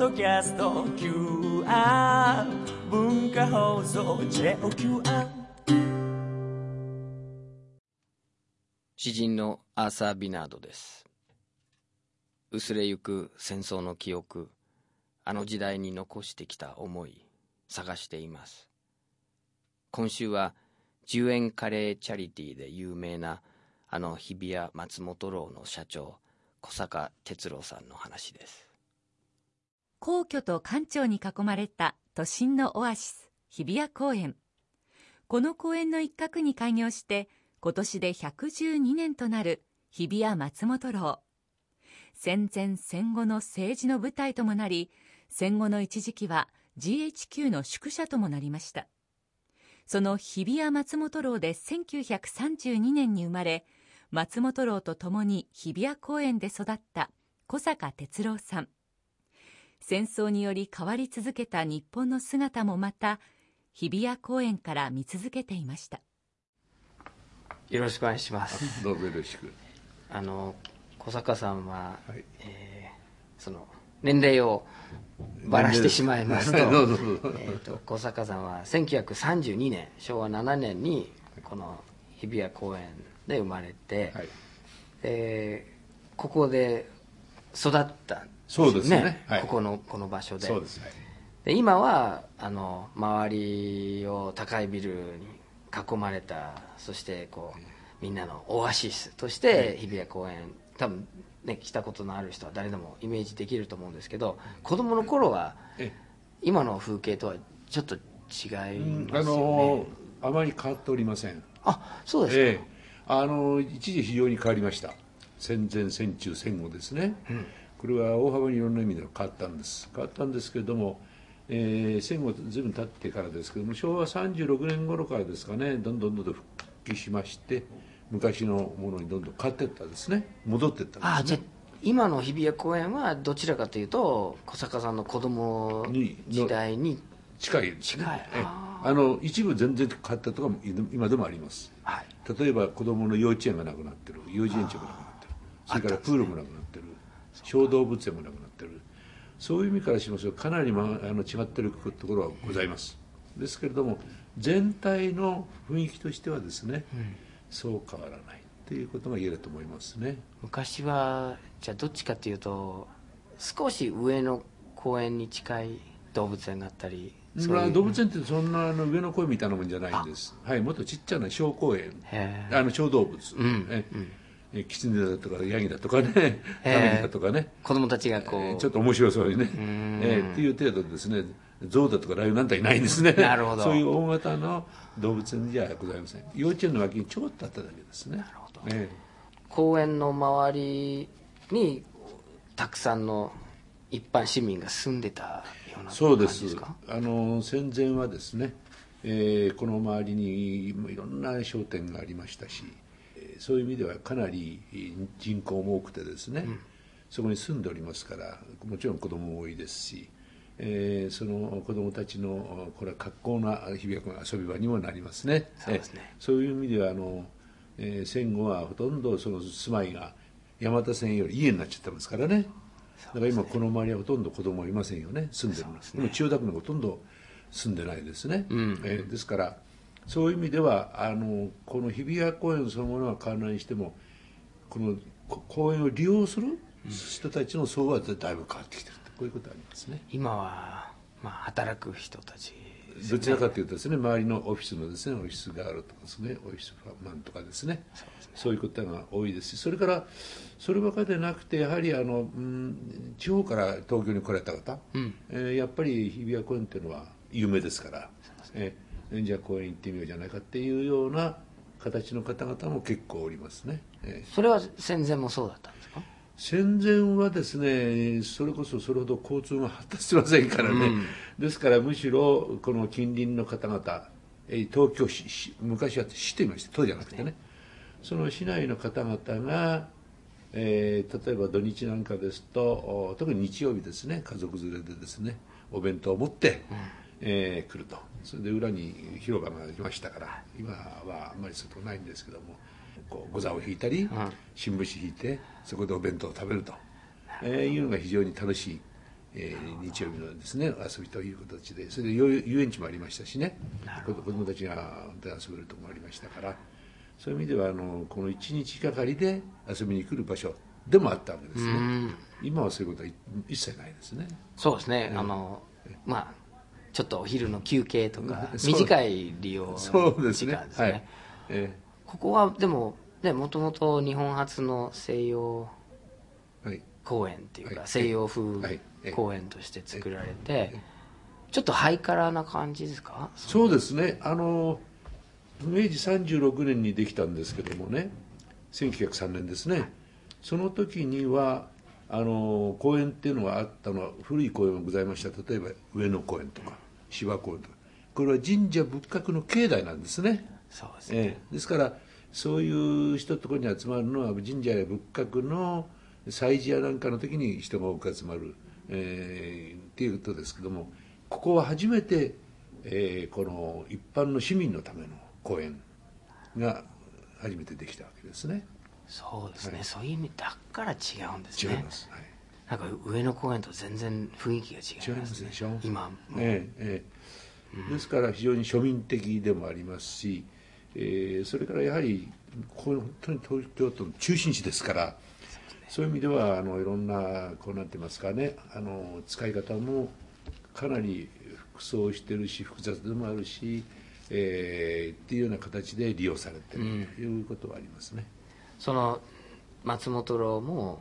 ドキャスト QR 文化放送 JOQR 詩人のアーサー・ビナードです。薄れゆく戦争の記憶あの時代に残してきた思い探しています。今週は10円カレーチャリティーで有名なあの日比谷松本楼の社長小坂哲郎さんの話です。皇居と官庁に囲まれた都心のオアシス日比谷公園。この公園の一角に開業して今年で112年となる日比谷松本楼。戦前戦後の政治の舞台ともなり戦後の一時期は GHQ の宿舎ともなりました。その日比谷松本楼で1932年に生まれ松本楼とともに日比谷公園で育った小坂哲郎さん。戦争により変わり続けた日本の姿もまた日比谷公園から見続けていました。よろしくお願いします。どうぞよろしく。あの小坂さんは、はい。えーその年齢をばらしてしまいますとはいどうぞどうぞ。えーと小坂さんは1932年昭和7年にこの日比谷公園で生まれて、はい。でここで育ったんですよそうですね。はい。ここのこの場所で。そうですはいで今はあの周りを高いビルに囲まれたそしてこうみんなのオアシスとして日比谷公園多分ね来たことのある人は誰でもイメージできると思うんですけど子供の頃はえ今の風景とはちょっと違いうんあますよのね。あまり変わっておりません。あそうですか、ええ。あの一時非常に変わりました。戦前戦中戦後ですね、これは大幅にいろんな意味で変わったんです。変わったんですけれども、えー戦後ずいぶん経ってからですけども昭和36年頃からですかねどんどんどんどん復帰しまして昔のものにどんどん変わっていったですね。戻っていったんですね。あじゃあ今の日比谷公園はどちらかというと小坂さんの子供に時代に。近いですね。近い。ええ。ああの一部全然変わったとかも今でもあります。はい。例えば子供の幼稚園がなくなってる幼児園長がなくなってるそれからプールもなくなってる小動物園もなくなってる。そういう意味からしますとかなり、まあ、あの違ってるところはございます。ですけれども全体の雰囲気としてはですね、そう変わらないということが言えると思いますね。昔はじゃあどっちかっていうと少し上の公園に近い動物園があったりそういう。まあ動物園ってそんなあの上の公園みたいなもんじゃないんです。はいもっとちっちゃな小公園。あの小動物、んええキツネだとかヤギだとかねタヌキだとかね。子供たちがこう、えーちょっと面白そうにね、えーっていう程度ですね。象だとかライオンなんていないんですね。なるほど。そういう大型の動物園じゃございません。幼稚園の脇にちょこっとあっただけですね。なるほど、え公園の周りにたくさんの一般市民が住んでたようなーそうです。あの戦前はですね、えーこの周りにいろんな商店がありましたしえーそういう意味ではかなり人口も多くてですね、そこに住んでおりますからもちろん子供も多いですし、えーその子供たちのこれは格好な日比谷遊び場にもなりますね。そうですね。えーそういう意味ではあの、えー戦後はほとんどその住まいが山手線より家になっちゃってますからね。だから今この周りはほとんど子供はいませんよね住んでるの。で,、も千代田区のほとんど住んでないですね、えーですからそういう意味ではあのこの日比谷公園そのものは変わらないにしてもこのこ公園を利用する人たちの層はだいぶ変わってきてるとこういうことありますね。今は、まあ、働く人たちどちらかというとですね周りのオフィスのですねオフィスガールとかですねオフィスマンとかですねそういうことが多いですしそれからそればかりでなくてやはりあの、うん、地方から東京に来られた方、えーやっぱり日比谷公園っていうのは有名ですからえーじゃあ公園行ってみようじゃないかっていうような形の方々も結構おりますね、えーそれは戦前もそうだったんですか？戦前はですねそれこそそれほど交通が発達してませんからね、ですからむしろこの近隣の方々えー東京市市昔は市と言いました。都じゃなくてね。その市内の方々が、えー例えば土日なんかですとお特に日曜日ですね。家族連れでですねお弁当を持って、えー来ると。それで裏に広場ができましたから今はあんまりそういうとこないんですけどもこう御座を引いたり、新聞紙引いてそこでお弁当を食べると、えーいうのが非常に楽しい、えー日曜日のですね遊びという形でそれで遊遊園地もありましたしね。子子供たちが本当に遊べるところもありましたからそういう意味ではあのこの1日がかりで遊びに来る場所でもあったわけですね。今はそういうことは一一切ないですね。そうですね、あのまあちょっとお昼の休憩とか短い利用そうですね。時間ですね。はい、えここはでもねもともと日本初の西洋公園っていうか、はい。西洋は風公園として作られて、ちょっとハイカラな感じですか？そうですね。あの明治36年にできたんですけどもね。1903年ですね。その時にはあの公園っていうのがあったのは古い公園もございました。例えば上野公園とか芝公園とか。これは神社仏閣の境内なんですね。そうですね、ええ、ですからそういう人ところに集まるのは神社や仏閣の祭事やなんかの時に人が多く集まる、えーっていうことですけどもここは初めて、えーこの一般の市民のための公園が初めてできたわけですねそうですね、そういう意味だから違うんですね。違います、はい。なんか上野公園と全然雰囲気が違い違いまねますすでしょ？今も。ええええ。ですから非常に庶民的でもありますし、えーそれからやはりここ本当に東京都の中心地ですからそういう意味ではあのいろんなこうなってますかね。あの使い方もかなり複装してるし複雑でもあるし、えーっていうような形で利用されてるということはありますね、その松本楼も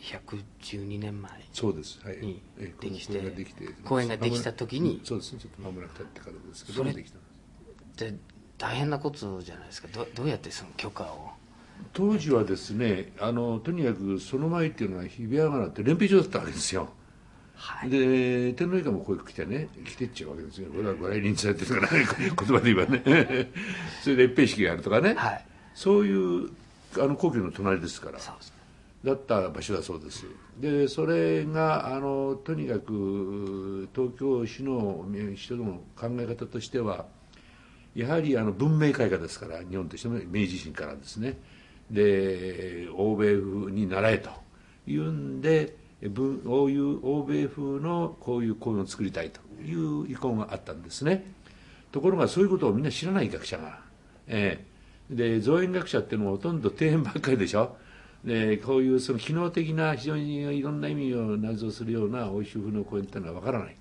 112年前そうです。はい。にえー公園ができて公園ができた時に。うんそうです。ねちょっと間もなく経ってからですけどそれできたんです。で大変なことじゃないですか。どどうやってその許可を？当時はですねあのとにかくその前っていうのは日比谷川って練兵場だったわけですよ。はい。で天皇陛下もこう来てね来てっちゃうわけですよ。これはご来臨されてるから 言葉で言えばね。それで一平式があるとかね、はい。そういうあの皇居の隣ですから。だった場所だそうです。でそれがあのとにかく東京市の人の考え方としてはやはりあの文明開化ですから日本としても明治維新からですね。で欧米風に習えというんで文こういう欧米風のこういう公園を作りたいという意向があったんですね。ところがそういうことをみんな知らない学者が、ええで造園学者っていうのはほとんど庭園ばっかりでしょ。でこういうその機能的な非常にいろんな意味を内蔵するような欧州風の公園っていうのは分からない。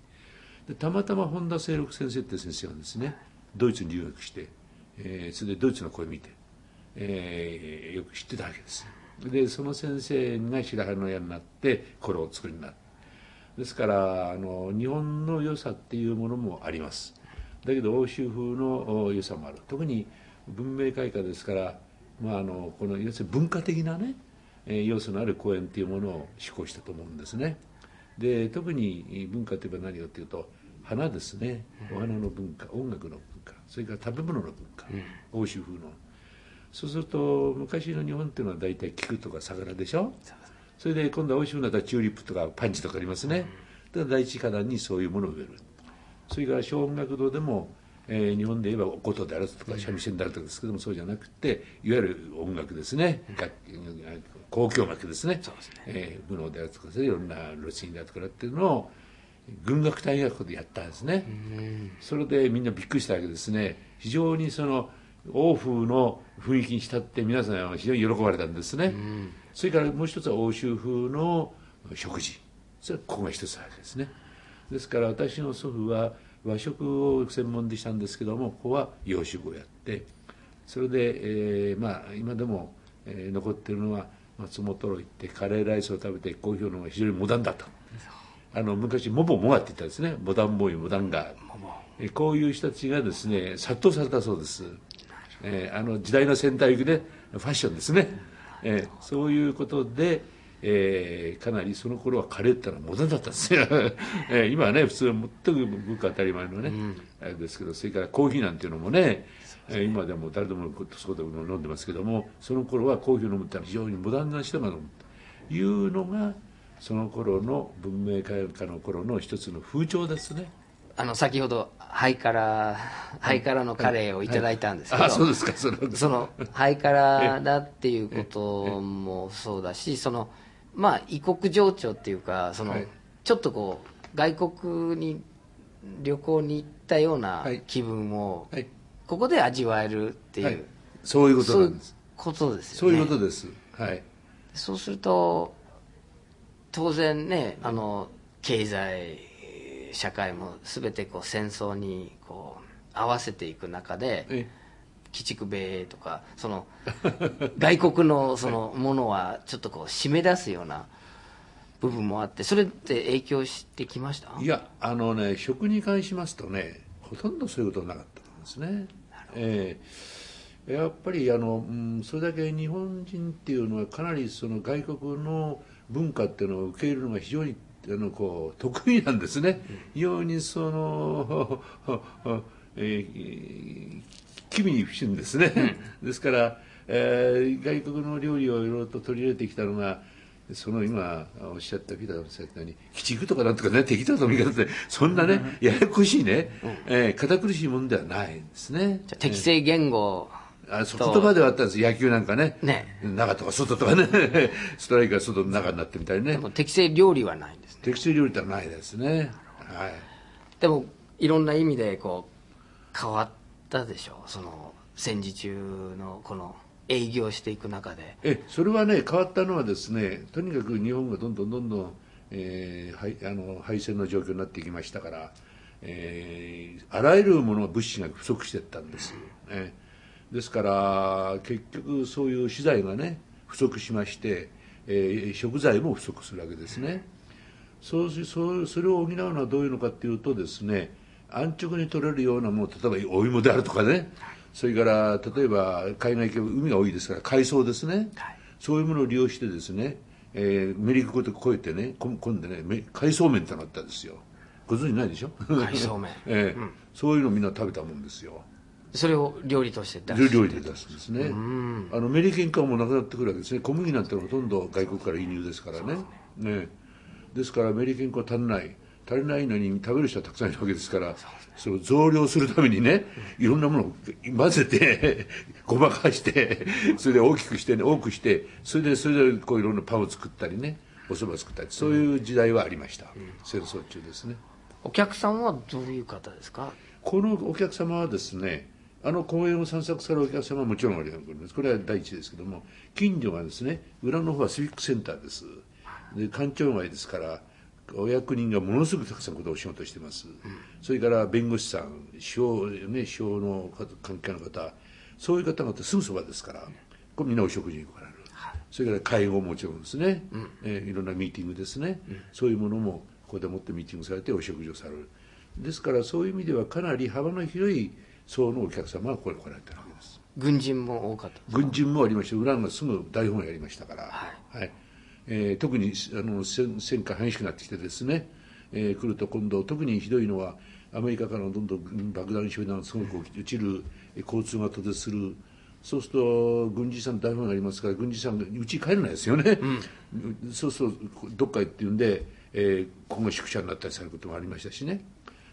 でたまたま本田清六先生って先生がですねドイツに留学して、えーそれでドイツの声を見て、えーよく知ってたわけですでその先生が白羽の矢になってこれを作りになるですからあの日本の良さっていうものもあります。だけど欧州風の良さもある。特に文明開化ですから、まあ、あのこの要するに文化的なねえー要素のある公園っていうものを施行したと思うんですね。で特に文化といえば何かというと花ですね。お花の文化音楽の文化それから食べ物の文化、欧州風の。そうすると昔の日本っていうのは大体菊とか桜でしょ？それで今度は欧州になったらチューリップとかパンチとかありますね。だから第一花壇にそういうものを植える。それから小音楽堂でも、えー日本で言えばお琴であるとか三味線であるとかですけどもそうじゃなくていわゆる音楽ですね。楽交響楽ですね。そうですね。えー、武能であるとかいろんな露地であるとかっていうのを軍楽隊がここでやったんですね。それでみんなびっくりしたわけですね。非常にその欧風の雰囲気にしたって皆さんは非常に喜ばれたんですね、それからもう一つは欧州風の食事。それはここが一つあるわけですね。ですから私の祖父は和食を専門でしたんですけどもここは洋食をやってそれで、えーまあ今でも、えー残ってるのは松本楼行ってカレーライスを食べてコーヒーを飲むのが非常にモダンだと。あの昔モボモガって言ったんですね。モダンボーイモダンガー。えーこういう人たちがですね殺到されたそうです、えーあの時代の先端行くねファッションですね、えーそういうことで、えーかなりその頃はカレーってのはモダンだったんですよ、えー今はね普通は全く文化当たり前のね、あれですけどそれからコーヒーなんていうのもねえー今でも誰でもそうでも飲んでますけどもその頃はコーヒーを飲むってのは非常にモダンな人が飲むというのがその頃の文明開化の頃の一つの風潮ですね。あの先ほどハイカラハイカラのカレーをいただいたんですけど、あそうですかそれはそのハイカラだっていうこともそうだしそのまあ異国情緒っていうかその、はい。ちょっとこう外国に旅行に行ったようなはい。気分をはい。ここで味わえるっていう、はい。そういうことなんです。ことですそうよねいうことです。はい。そうすると当然ねあの経済社会も全てこう戦争にこう合わせていく中でえ鬼畜米とかその 外国のそのものはちょっとこう締め出すような部分もあってそれって影響してきました？いやあのね食に関しますとねほとんどそういうことはなかったんですね。ええ。やっぱりあの、うん、それだけ日本人っていうのはかなりその外国の文化っていうのを受け入れるのが非常にあのこう得意なんですね、非常にその、えー、機微に不審ですね、ですから、えー外国の料理をいろいろと取り入れてきたのがその今おっしゃったピーターさんように鬼畜とかなんとかね適当な見方でそんなね、ややこしいね、えー堅苦しいものではないんですね。適正言語あそう言葉ではあったんです。野球なんかね。ね。中とか外とかね。ストライクが外と中になってみたいね。でも適正料理はないんですね。適正料理ってのはないですね。はい。でもいろんな意味でこう変わったでしょ？うその戦時中のこの営業していく中で。えそれはね変わったのはですねとにかく日本がどんどんどんどん、えーはい、あの敗戦の状況になっていきましたから、えーあらゆるものが物資が不足していったんです、ね、ですから結局そういう資材がね不足しまして、えー食材も不足するわけですね。そうそうそれを補うのはどういうのかっていうとですね安直に取れるようなもの例えばお芋であるとかね。それから例えば海外系海が多いですから海藻ですね、はい。そういうものを利用してですね、えー、メリクコと越えてねこ今度ねめ海藻麺ってのがあったんですよ。ご存知ないでしょ？海藻麺。ええそういうのみんな食べたもんですよ。それを料理として出して料理で出すんですね。あのメリケン化もなくなってくるわけですね。小麦なんてほとんど外国から輸入ですからね。ね。ですからアメリカン粉は足りない足りないのに食べる人はたくさんいるわけですからそれを増量するためにねいろんなものを混ぜて ごまかしてそれで大きくしてね多くしてそれでそれでこういろんなパンを作ったりねお蕎麦作ったりそういう時代はありました、戦争中ですね。お客さんはどういう方ですか？このお客様はですねあの公園を散策されるお客様はもちろんおります。これは第一ですけども近所がですね裏の方はスイックセンターです。で官庁街ですからお役人がものすごくたくさんことをお仕事してます、それから弁護士さん司法,、ね、司法の関係の方そういう方々すぐそばですからこれみんなお食事に来られる、それから介護ももちろんですね、えーいろんなミーティングですね、そういうものもここでもってミーティングされてお食事をされる。ですからそういう意味ではかなり幅の広い層のお客様がここに来られてるわけです。軍人も多かった軍人もありまして裏がすぐ大本やりましたから、ははいえー特にあの戦戦火激しくなってきてですね、えー来ると今度特にひどいのはアメリカからのどんどん爆弾集団がすごく落ちるえー交通が途絶する。そうすると軍事さん大本がありますから軍事さんがうち帰れないですよね、そうそうどっかへっていうんで、えー今後宿舎になったりされることもありましたしね。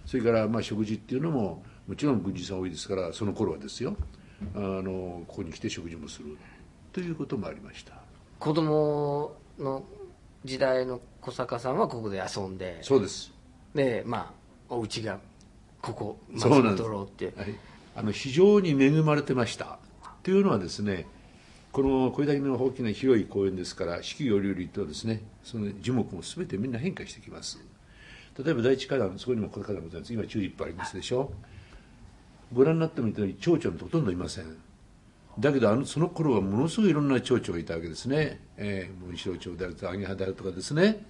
それからまあ食事っていうのももちろん軍事さん多いですからその頃はですよ。あのここに来て食事もする。ということもありました。子供の時代の小坂さんはここで遊んで。そうです。でまあお家がここ松本ローってはい、あの非常に恵まれてました。というのはですねこのこれだけの大きな広い公園ですから四季折々とですねその樹木も全てみんな変化してきます。例えば第一花壇そこにもこの花壇ございます。今チューリップありますでしょ。ご覧になってみたように蝶々ってほとんどいませんだけどあのその頃はものすごいいろんな蝶々がいたわけですね、えー、モンシロチョウであるとかアゲハであるとかですね。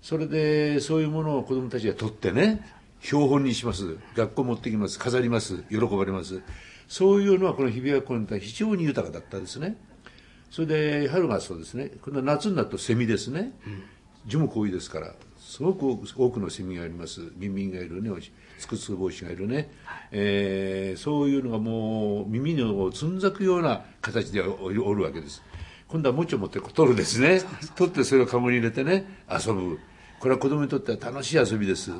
それでそういうものを子どもたちが取ってね標本にします。学校持ってきます。飾ります。喜ばれます。そういうのはこの日比谷公園は非常に豊かだったですね。それで春がそうですね。今度は夏になるとセミですね、樹木多いですからすごく多くのセミがあります。ミンミンがいるねツクツク帽子がいるね、えーそういうのがもう耳のつんざくような形でおおるわけです。今度はもちを持って取るですね。取ってそれをカゴに入れてね遊ぶ。これは子供にとっては楽しい遊びです。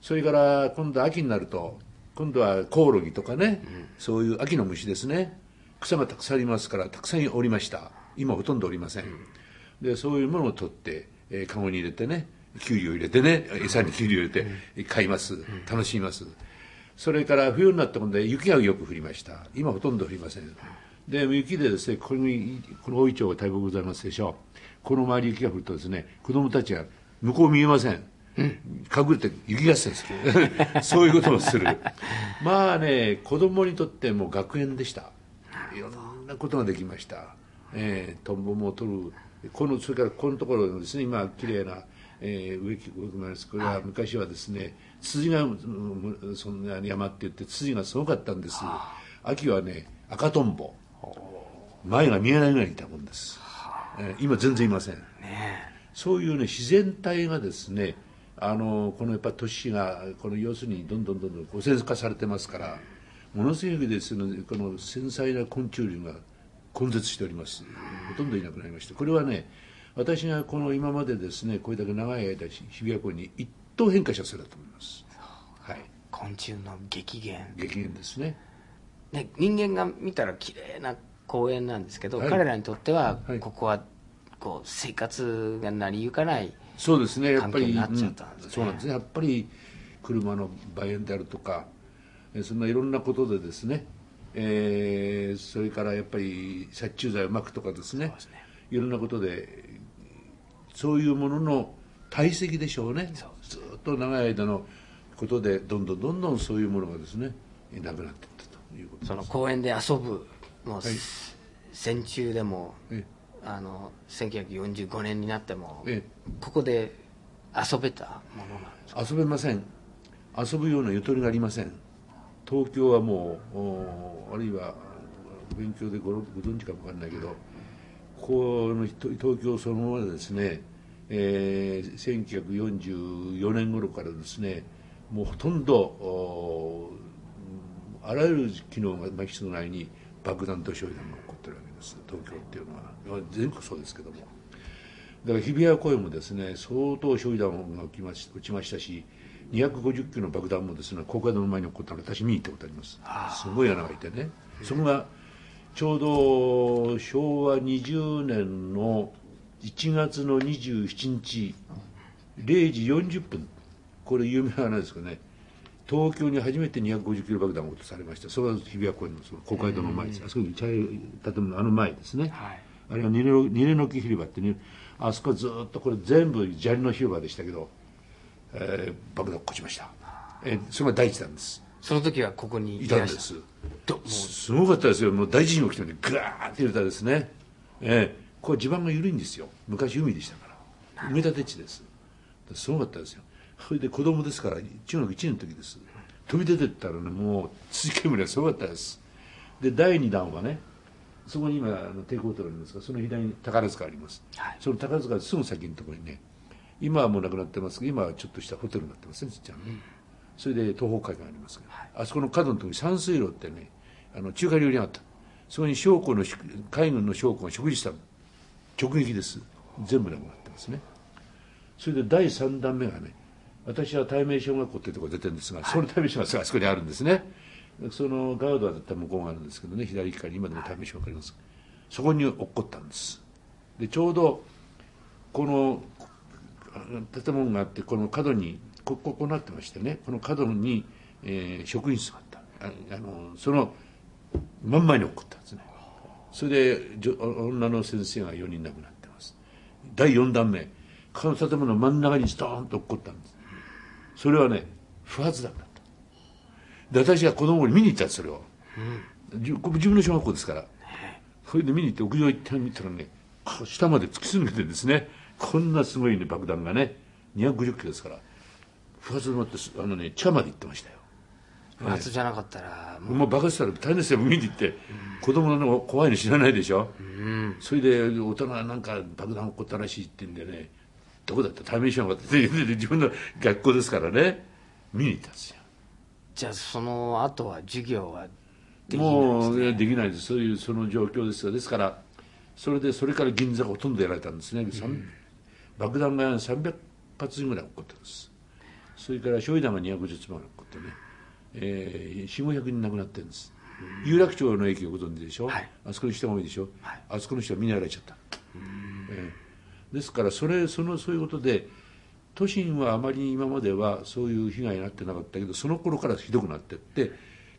それから今度秋になると今度はコオロギとかね、そういう秋の虫ですね。草がたくさんありますからたくさんおりました。今ほとんどおりません、でそういうものを取って、えー、カゴに入れてね、給料入れてね餌に給料入れて買います。楽しみます。それから冬になったもんで雪がよく降りました。今ほとんど降りません。で雪でですねここにこの大井町が大木ございますでしょこの周り雪が降るとですね子供たちが向こう見えません。隠れて雪合戦する そういうことをする。まあね子供にとっても学園でした。いろんなことができました、えートンボも取る。このそれからこのところのですね今綺麗な、えー植木植木もありますこれは昔はですね辻がうんそんな山って言って辻がすごかったんです。秋はね赤トンボ前が見えないぐらいにいたもんです、えー今全然いません。そういうね自然体がですねあのこのやっぱ都市がこの要するにどんどんどんどん汚染化されてますからものすごいですねこの繊細な昆虫類が根絶しております。ほとんどいなくなりましたこれはね私がこの今までですねこれだけ長い間日比谷公園に一等変化したせいだと思います。はい。昆虫の激減。激減ですね。ね、人間が見たら綺麗な公園なんですけど、はい。彼らにとってははい。ここはこう生活が成り行かないそうですね。やっぱり、環境になっちゃったんですね。うんそうなんですね。やっぱり車の売園であるとかえそんないろんなことでですね、えーそれからやっぱり殺虫剤をまくとかですね。ですね。いろんなことでそういうものの堆積でしょうね。ずっと長い間のことでどんどんどんどんそういうものがですねなくなっていったということその公園で遊ぶもう、はい。戦中でもえあの1945年になっても、えここで遊べたものなんですか？遊べません。遊ぶようなゆとりがありません。東京はもうおあるいは勉強でごご存知かもわかんないけどこの東京そのままでですね、えー1944年頃からですねもうほとんどおあらゆる機能が巻きつないに爆弾と焼夷弾が起こってるわけです。東京っていうのは。まあ全国そうですけども。だから日比谷公園もですね相当焼夷弾が起きまし落ちましたし250キロの爆弾もですね公会堂の前に起こったの私見に行ったことあります。すごい穴が開いてね。そこがちょうど昭和20年の1月の27日0時40分。これ有名な話ですけどね。東京に初めて250キロ爆弾が落とされました。それは日比谷公園のその公会堂の前です。あそこに茶色い建物のあの前ですね、はい。あれは二レの木広場ってねあそこはずっとこれ全部砂利の広場でしたけど、えー爆弾落っこちました、えーそれが第一弾ですその時はここにいた。んです。すごかったですよ。もう大地震が起きたのにグワーって揺れたですね。ええ。これ地盤が緩いんですよ。昔海でしたから。埋め立て地です。すごかったですよ。それで子供ですから中学1年の時です。飛び出てったらねもう土煙がすごかったです。で第2弾はねそこに今あの抵抗塔がありますがその左に宝塚あります、はい。その宝塚のすぐ先のところにね今はもうなくなってますけど今はちょっとしたホテルになってますねちっちゃなね、それで東方会館ありますけど、あそこの角のところに山水路ってねあの中華料理があった。そこに将校のし海軍の将校が食事した直撃です。全部なくなってますね。それで第3弾目がね私は対面小学校っていうところ出てるんですが、その対面小学校があそこにあるんですね。そのガードは絶対向こうがあるんですけどね左側に今でも対面小学校あります。そこに落っこったんです。でちょうどこのあ建物があってこの角にこここうなってましてねこの角に、えー職員室があった。ああのその真ん前に落っこったんですね。それで女の先生が4人亡くなってます。第4弾目この建物の真ん中にストーンと落っこったんです。それはね不発弾だった。で私が子供に見に行ったんですそれを、じここ自分の小学校ですから。それで見に行って屋上行ってみたらねこう下まで突き進んでてですねこんなすごいね爆弾がね250キロですから。不発ってあのね地下まで行ってましたよ。不発じゃなかったらもう。もう爆発したら大変ですよ見に行って。子供の怖いの知らないでしょ、それで大人はなんか爆弾起こったらしいって言うんでねどこだった対面しなかって自分の学校ですからね。見に行ったんですよ。じゃあその後は授業はできないもういやできないです。そういうその状況ですよ。ですからそれでそれから銀座がほとんどやられたんですね、さん。爆弾が300発ぐらい起こったんですそれから焼夷弾が250つまで起こってね、えー、4500人亡くなってるんです。有楽町の駅をご存知でしょ、はい。あそこに人が多いでしょ、はい。あそこの人はみんなやられちゃった、えー。ですからそれそのそういうことで都心はあまり今まではそういう被害になってなかったけどその頃からひどくなっていって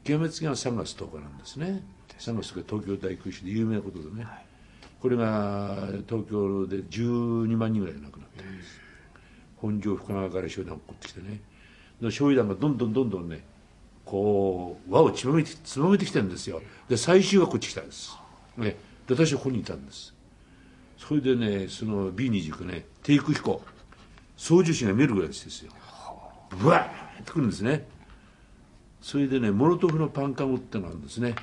極めつけが3月10日なんですね。3月10日東京大空襲で有名なことでね、これが東京で12万人ぐらい亡くなってるんです、本庄深川から商団が起こってきてね。焼夷弾がどんどんどんどんねこう輪をつまめてつまめてきてるんですよ。で最終はこっち来たんです、ね、で私はここにいたんです。それでねその B29 ね低空飛行。操縦士が見えるぐらいですよ。ブワーってくるんですね。それでねモロトフのパンカムってのがあるんですね、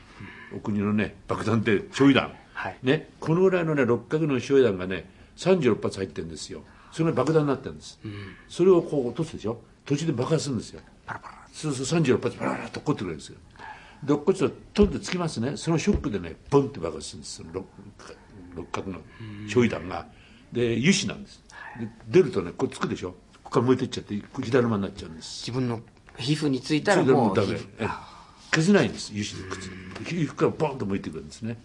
お国のね爆弾って焼夷弾、はい、ね、このぐらいのね六角の焼夷弾がね36発入ってるんですよそれが爆弾になってるんです、うん、それをこう落とすでしょ？途中で爆発するんですよ。パラパラそうそう36発パラパラと落っこってくるんですよ。で落っこちと飛んでつきますね。そのショックでねボンって爆発するんです。六六角の焼夷弾が。で油脂なんです。で出るとねこうつくでしょ？ここから燃えてっちゃって左間になっちゃうんです。自分の皮膚についたらもうダメ。消せないんです油脂でくっつ皮膚からボンと燃えてくるんですね。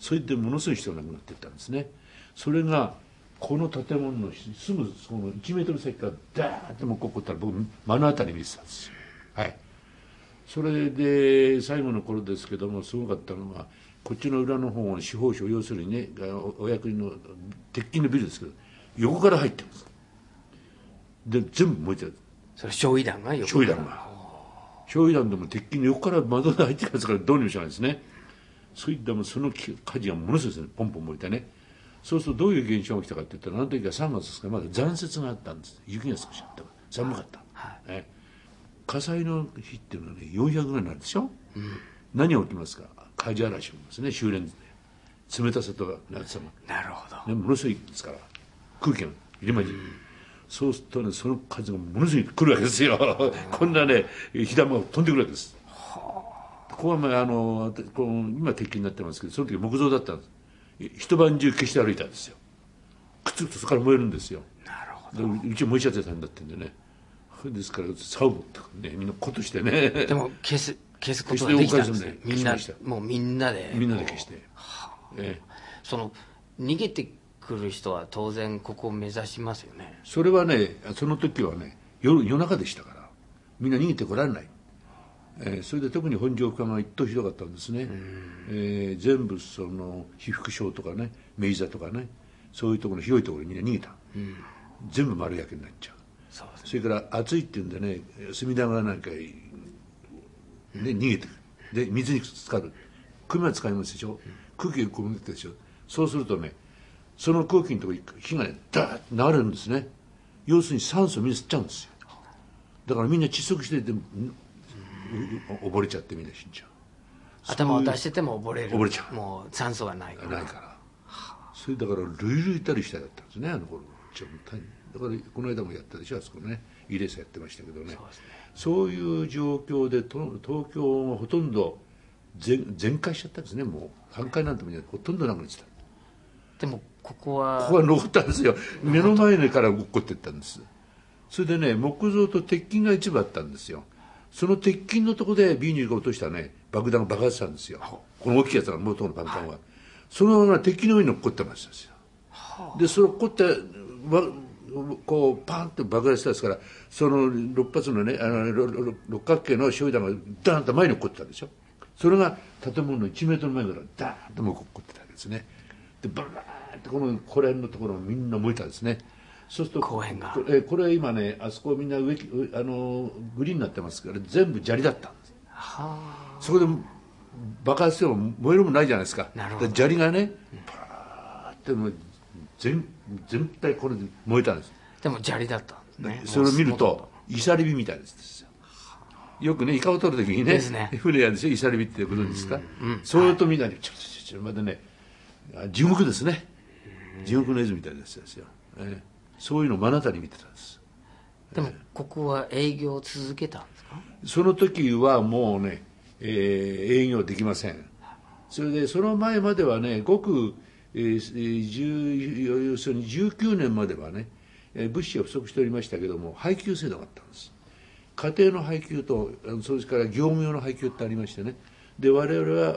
それでものすごい人が亡くなっていったんですね。それがこの建物のすぐその1メートル先からダーッともうここったら僕目の当たりに見てたんですよ。はい。それで最後の頃ですけどもすごかったのはこっちの裏の方の司法省要するにねお役人の鉄筋のビルですけど横から入ってます。で全部燃えてる。それ焼夷弾が横焼夷弾が。焼夷弾でも鉄筋の横から窓で入ってきますからどうにもしないですね。そういったもその火事がものすごいですね。ポンポン燃えてねそうするとどういう現象が起きたかって言ったらあの時は3月ですからまだ残雪があったんです。雪が少しあった寒かった、はい。ね、火災の日っていうのはね400ぐらいになるでしょ、うん、何が起きますか？火事嵐ですね修練で。冷たさと夏さがなるほど、ね、ものすごいですから。空気が入れまじ、うん、そうするとねその風がものすごい来るわけですよ。こんなね火玉が飛んでくるわけです。ここはまああのこの今鉄筋になってますけどその時木造だったんです一晩中消して歩いたんですよ。くっつくとそこから燃えるんですよ。なるほど。うち燃えちゃってたんだってんでね。ですからサウボとかねみんなことしてね。でも消す消すことができたんですね。みんなもうみんなで。みんなで消して、はあ、ええ、その逃げてくる人は当然ここを目指しますよね。それはねその時はね夜夜中でしたからみんな逃げてこられない、えー、それで特に本庄家が一等ひどかったんですね、えー、全部その被服廠とかね明治座とかねそういうところの広いところにみんな逃げた、全部丸焼けになっちゃう。そ、ね、それから暑いっていうんでね隅田川なんかで逃げてで水に浸かる。組は使いますでしょ？空気がこもってでしょ？そうするとねその空気のところに火がねダーッと流れるんですね。要するに酸素をみんな吸っちゃうんですよ。だからみんな窒息してで溺れちゃってみんな死んじゃう。頭を出してても溺れる。溺れちゃう。もう酸素がないから。ないから。それだから類類たる死体だったんですねあの頃だからこの間もやったでしょあそこね。イレースやってましたけどね、ね、そういう状況で東京がほとんど全全壊しちゃったんですね。もう半壊なんてもほとんどなくなってた。でもここはここは残ったんですよ。目の前から落っこってったんです。それでね木造と鉄筋が一部あったんですよその鉄筋のとこで B 2が落としたね爆弾が爆発したんですよ。この大きいやつが元の爆弾は、はい、そのまま鉄筋の上に落っこってましたんですよ、はあ、でその落っこってこうパンと爆発したですからその6発のねあの六角形の焼夷弾がダーンと前に落っこってたんでしょそれが建物の1メートル前からダーンとも落っこってたわけですね。でバラーってこのこれのところみんな燃えたんですねそうすると公園が。えこれ今ねあそこみんな植あのグリーンになってますから全部砂利だったんです。はあ。そこで爆発しても燃えるもないじゃないですか。なるほど。砂利がねパーってもう全全体これで燃えたんです。でも砂利だった、ね、それを見るとイサリビみたいですよ。くねイカを取る時にねね。船やでしょ？イサリビってことですか、うんうん、それとみんなにちょちょちょまたね地獄ですね。地獄の絵図みたいですよ、えーそういうのを目の当たり見てたんです。でもここは営業を続けたんですか？その時はもうね、えー、営業できません。それでその前まではねごく、えー、要するに19年まではね物資が不足しておりましたけども配給制度があったんです。家庭の配給とそれから業務用の配給ってありましてね。で我々は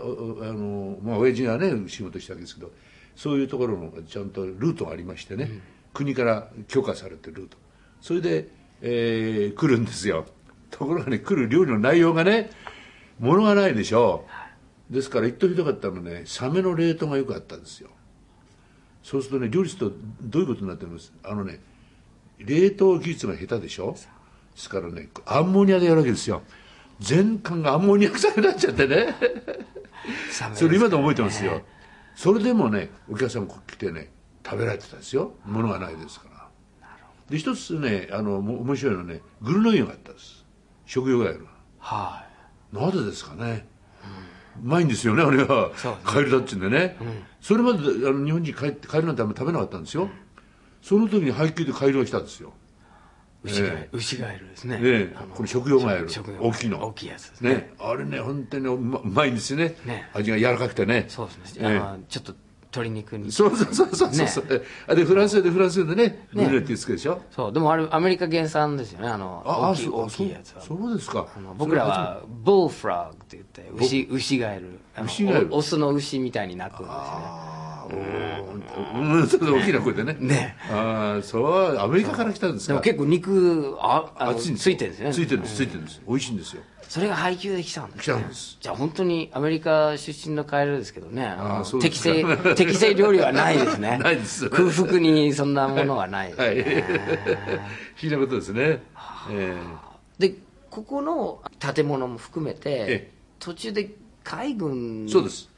あのまあ親父がね仕事したわけですけどそういうところのちゃんとルートがありましてね、うん国から許可されてるルートそれで、えー来るんですよ。ところがね来る料理の内容がね物がないでしょ。ですから一等ひどかったのねサメの冷凍がよくあったんですよ。そうするとね料理するとどういうことになってるんです？あのね冷凍技術が下手でしょ？ですからねアンモニアでやるわけですよ。全館がアンモニア臭くなっちゃって ね。それ今でも覚えてますよ。それでもねお客さん来てね食べられてたんですよ。物がないですから。で一つねあのも面白いのはねグルノイユがあったんです。食用ガエルがはなぜですかね、うまいんですよねあれは。カエルだっちゅうんでね、それまであの日本人帰ってカエルなんてあんま食べなかったんですよ。その時に配給でカエルが来たんですよ。い牛ガエえル牛ガエルですね。ねえ。これ食用ガエル大きいの。大きいやつですね。ね。あれね本当にうまうまいんですよね。ね。味が柔らかくてね。そうですね、ええ。あのちょっと鶏肉にそうそうそうそうそう、あでフランスでフランスでねグねルネって言うんでしょ？そう。でもあれアメリカ原産ですよね。あのあ大きい大きいやつは。そうですか。僕らはボーフラグって言って牛牛ガエル牛ガエルおオスの牛みたいに鳴くんですね。ああうん。うん。そう大きな声でねねああそうアメリカから来たん。ですかでも結構肉ああの熱いついてるん。ですねついてるん。ですついてるん。です美味しいん。ですよそれが配給できたん。です、ね、来たん。ですじゃあ本当にアメリカ出身のカエルですけどねああそう適正適正料理はないですねないです空腹にそん。なものはないですね、はい不思議なことですねえでここの建物も含めて、途中で海軍そうです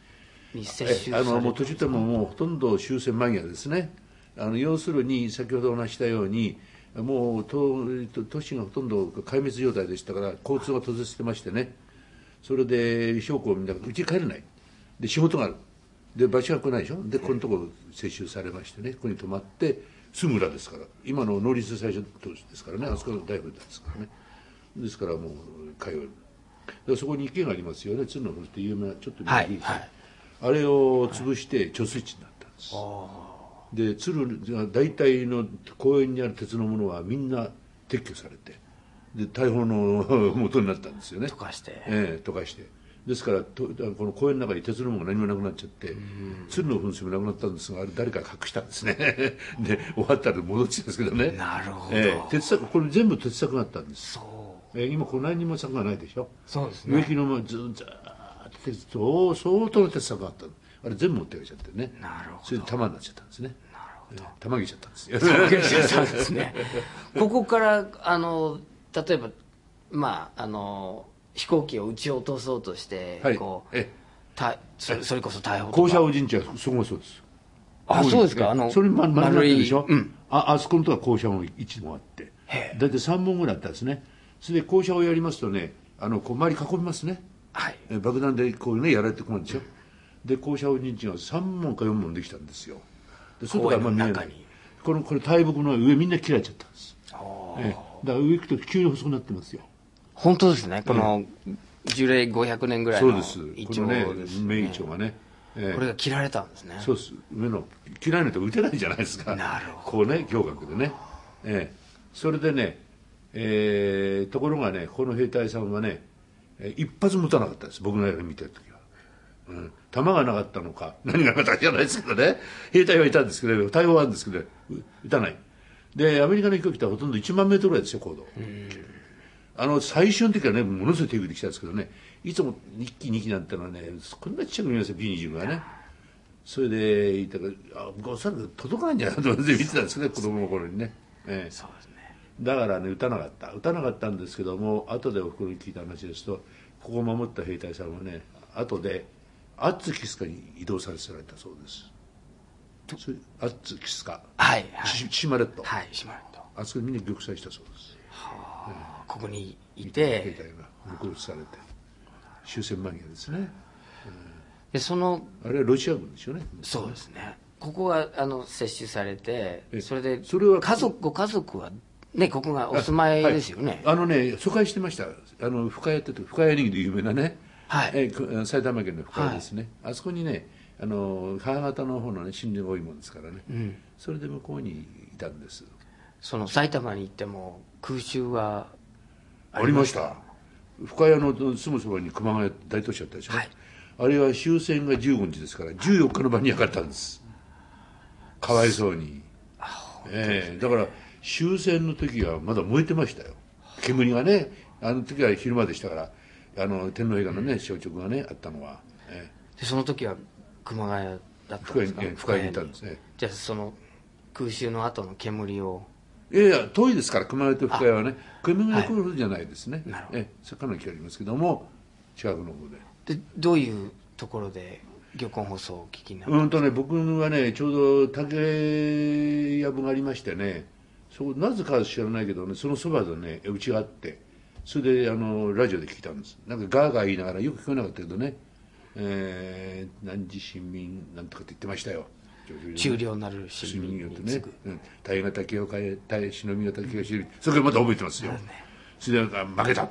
あのもう途中でももうほとんど終戦間際ですね。あの要するに先ほどお話ししたようにもう都都市がほとんど壊滅状態でしたから交通が閉ざしてましてね。それで将校みんなうち帰れない。で仕事がある。で場所が来ないでしょ。でこのところ接収されましてね。ここに泊まってすぐ裏ですから。今の農林最初都市ですからね。あそこの大仏ですからね。ですからもう通える。でそこに池がありますよね。鶴の堀って有名なちょっとはい右はいあれを潰して貯水池になったんです、で鶴が大体の公園にある鉄のものはみんな撤去されてで大砲の元になったんですよね。溶かして。ええ溶かして。ですからとこの公園の中に鉄のものが何もなくなっちゃって鶴の噴水もなくなったんですがあれ誰か隠したんですね。で終わったら戻ってきたんですけどね。なるほど。ええ鉄柵これ全部鉄柵があったんです。そう。えー今この何にも柵がないでしょ。そうです植木のままずーっと鉄そう相当の鉄柵があった。のあれ全部持ってかれちゃってね。なるほど。それで玉になっちゃったんですね。なるほど。玉切れちゃったんです。よそうですね。ここからあの例えばまああの飛行機を撃ち落とそうとして、はい。こうえたそれそれこそ逮捕と校舎か王神社そこもそうです。あそうですか。あのそれま丸まってるでしょ、丸いうん。ああそこのとこは校舎も1もあって。大体3本ぐらいあったんですね。それで校舎をやりますとねあのこう周り囲みますねはい。え爆弾でこうねやられてこないでしょで校舎王神社が3門か4門できたんですよ。で外からあんま見えない。このこれ大木の上みんな切られちゃったんです。ええ。だから上行くと急に細くなってますよ。本当ですね。この樹齢500年ぐらいのそうです。イチョです名イチョウがね、ええ。これが切られたんですね。そうです。上の嫌いなと打てないじゃないですか。なるほこうね胸郭でね、ええ、それでね、えーところがねこの兵隊さんはねえー一発も撃たなかったです。僕の映画見てる時は、うん、弾がなかったのか何がなかったかじゃないですけどね。兵隊はいたんですけど対応はあるんですけどう撃たない。でアメリカの飛行機ってほとんど1万メートルぐらいですよ高度あの最初の時はねものすごい手振り来たんですけどね。いつも1機2機なんてのはねこんなちっちゃく見えますよ B20 がね。それでいたからあおそらく届かないんじゃないかと思って見てたんですけどね子供の頃にね、ええ。そうですねだからね撃たなかった。撃たなかったんですけども後でおふくろに聞いた話ですとここを守った兵隊さんはね後でアッツキスカに移動させられたそうです。アッツキスカ。はいはい。しシマレット、はいしまるとあそこにみんな玉砕したそうです。ここにい兵て隊が残されて終戦間際ですね。でそのあれはロシア軍でしょうね。そうですね。ここがあの接種されてえ。それでそれは家族ご家族はねここがお住まいですよね。はい。あのね疎開してました。あの深谷って深谷ネギで有名なね、はい。えく埼玉県の深谷ですね、あそこにねあの母方の方のね森林が多いもんですからね、それで向こうにいたんです。その埼玉に行っても空襲はありました。深谷のすぐそばに熊谷大都市あったでしょ、はい。あれは終戦が15日ですから14日の晩に焼かれたんです。かわいそうに、ええだから終戦の時はまだ燃えてましたよ。煙がねあの時は昼間でしたからあの天皇陛下のね消直がねあったのは、えでその時は熊谷だったんですか？深いえ深いに。いたんですね。じゃあその空襲の後の煙を。いやいや遠いですから熊谷と深谷はね煙が来るじゃないですね、なるほど。えかなり距離ありますけども近くの方で。でどういうところで漁港放送をお聞きになったうんとね僕はねちょうど竹やぶがありましてねそうなぜか知らないけどねそのそばでねうちがあってそれであのラジオで聞いたんです。なんかガーガー言いながらよく聞こえなかったけどねえー、何時新民なんとかって言ってましたよ。中量なる市市民に次ぐ、うん、大河竹を変え大忍びを竹を知るそれからまた覚えてますよ、それで負けた。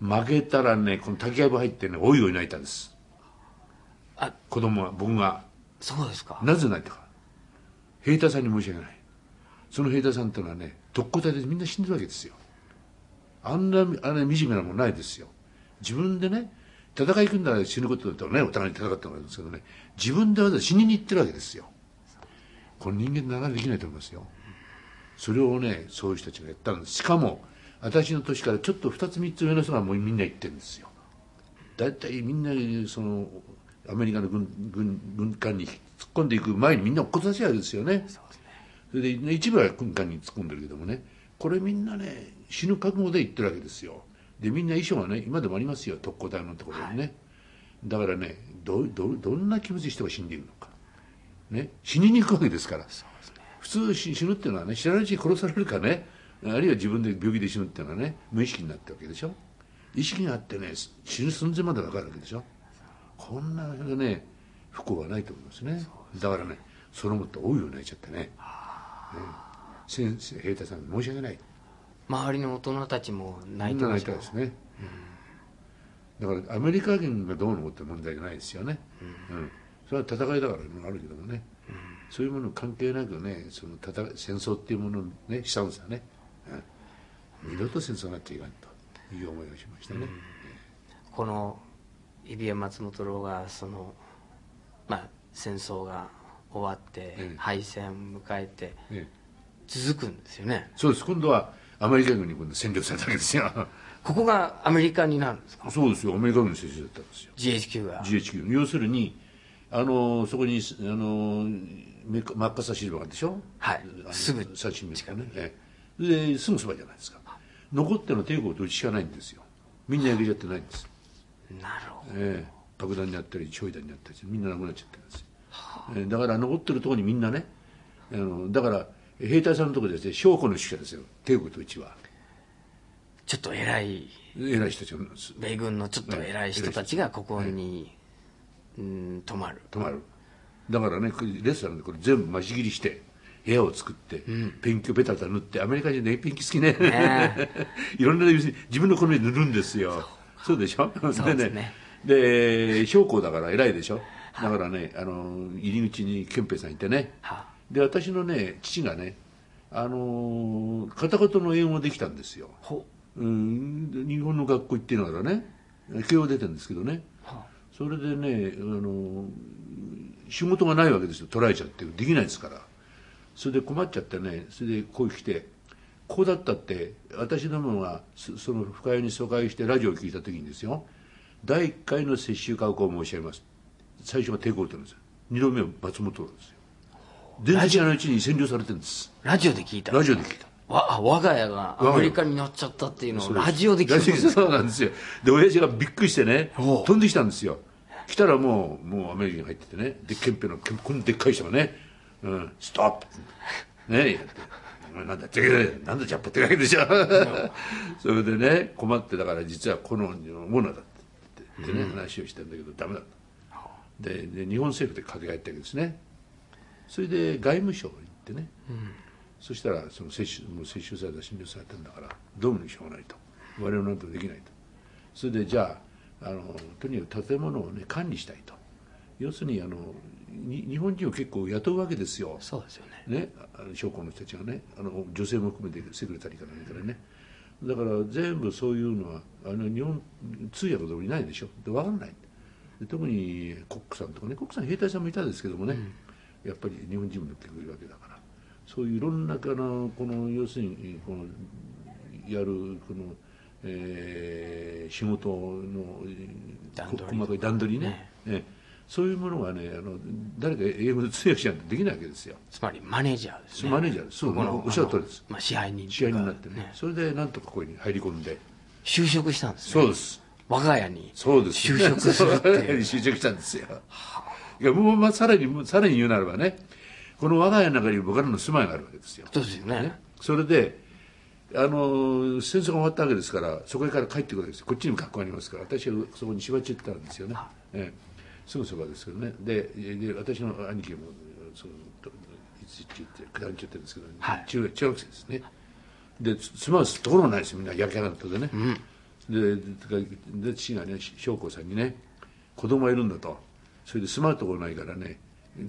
負けたらねこの竹やぶ入ってねおいおい泣いたんです。あ子供は僕が。そうですか。なぜ泣いたか。兵隊さんに申し訳ないその兵隊さんってのはね特攻隊でみんな死んでるわけですよ。あんなあんな惨めなもんないですよ。自分でね戦い行くんだら死ぬことだったらねお互いに戦ったわけですけどね自分でわざ死にに行ってるわけですよ。この人間なかなかできないと思いますよ。それをねそういう人たちがやったんです。しかも私の年からちょっと2つ3つ上の人がもうみんな行ってるんですよ。大体みんなそのアメリカの軍軍軍艦に突っ込んでいく前にみんな落っこち合いですよね。それでね一部は軍艦に突っ込んでるけどもねこれみんなね死ぬ覚悟で行ってるわけですよ。でみんな衣装がね今でもありますよ特攻隊のところにね、だからねどどどんな気持ちで人が死んでいるのか、ね、死にに行くわけですから。普通死死ぬっていうのはね知らないうちに殺されるかね。あるいは自分で病気で死ぬっていうのはね無意識になってるわけでしょ。意識があってね死ぬ寸前まで分かるわけでしょ。こんなね不幸はないと思いますね。だからねそのもって大いを泣いちゃってねね先生兵隊さん申し訳ない。周りの大人たちも泣いてましたたですね、だからアメリカ軍がどうのこうって問題じゃないですよね、うん。それは戦いだからあるけどもね、そういうもの関係なくねその戦い戦争っていうものをね悲惨さね、うん、二度と戦争になっちゃいかんという思いをしましたね、この入江松本郎がそのまあ戦争が終わってええ。敗戦を迎えてええ。続くんですよね。そうです。今度はアメリカ軍に今度占領されたわけですよ。ここがアメリカになるんですか？そうですよ。アメリカ軍の戦争だったんですよ。GHQ が。GHQ 要するにあのそこにあのメマッカーサーシルバーがあるでしょ？はい。すぐ最新ですからね、ええ。ですぐそばじゃないですか。残ってるのは帝国とうちしかないんですよ。みんな焼けちゃってないんです、なるほど。ええ。爆弾にあったり焼夷弾にあったりみんななくなっちゃってるんですよ、ええだから残ってるところにみんなねあのだから兵隊さんのところでですね将校の指揮者ですよ。帝国とうちは。ちょっと偉い。偉い人たちがす米軍のちょっと偉い人たちがここに、うん泊まる。泊まる。だからねレストランでこれ全部間仕切りして部屋を作って、ペンキをベタベタ塗ってアメリカ人ねペンキ好きねね いろんな自分の好みで塗るんですよ。そう。でしょ？そうですね。で将校だから偉いでしょ？だからねあの入り口に憲兵さんいてね。は。で私のね父がねあの片言の英語ができたんですよ。ほ。うん。で日本の学校行ってながらね慶応出てるんですけどね。は。それでねあの仕事がないわけですよ。取られちゃってできないですから。それで困っちゃってねそれでこう来てこうだったって私どもがそその深谷に疎開してラジオを聞いた時にですよ。第1回の接種学校を申し上げます最初は抵抗って言うんですよ。2度目は松本なんですよ。全然知らないうちに占領されてるんです。ラジオで聞いた。ラジオで聞いた。わあ我が家がアメリカになっちゃったっていうのをラジオで聞くんラジオですそうなんですよ。で親父がびっくりしてね飛んできたんですよ。来たらもうもうアメリカに入っててね。で憲兵のけこんなでっかい人がね「うん、ストップ!」ねやって「お前なんだってなんだジャップってわけでしょ」それでね困ってだから実はこのものだって言ってね、話をしてんだけどダメだったでで日本政府で掛け合ったわけですね。それで外務省に行ってね、そしたらその接種もう接種された診療されてるんだからどうにもしょうがないと。我々なんともできないと。それでじゃああのとにかく建物をね管理したいと。要するにあのに日本人を結構雇うわけですよ。そうですよね。ね、あの将校の人たちがね。あの女性も含めてセクレタリーから何からね。だから全部そういうのはあの日本通訳とかいないでしょ。で分からないで特にコックさんとかねコックさん兵隊さんもいたんですけどもね、やっぱり日本人も乗ってくるわけだからそういういろんなこの要するにこのやるこの、えー仕事の細かい段取りね。ね。そういうものがねあの誰か英語で通訳しないとできないわけですよ。つまりマネージャーですね。マネージャーです。そうこのおっしゃる通りです。まあ、支配人試合というか。になってね。それでなんとかここに入り込んで。就職したんですね。そうです我が家にそうです就職するっていう。就職したんですよ。いやもう、まあ、さらにもうさらに言うならばねこの我が家の中に僕らの住まいがあるわけですよ。そうですよね。ねそれであの戦争が終わったわけですからそこから帰ってくるわけです。こっちにも学校ありますから私はそこに芝中ってあるんですよね、ええ。すぐそばですけどね。でで私の兄貴もそうといつ中って九段中って言うんですけど、はい。中学中学生ですね。でつ住まうところがないですよ。みんな焼け穴とでね、ででで父がね将校さんにね子供がいるんだと。それで住まうところないからね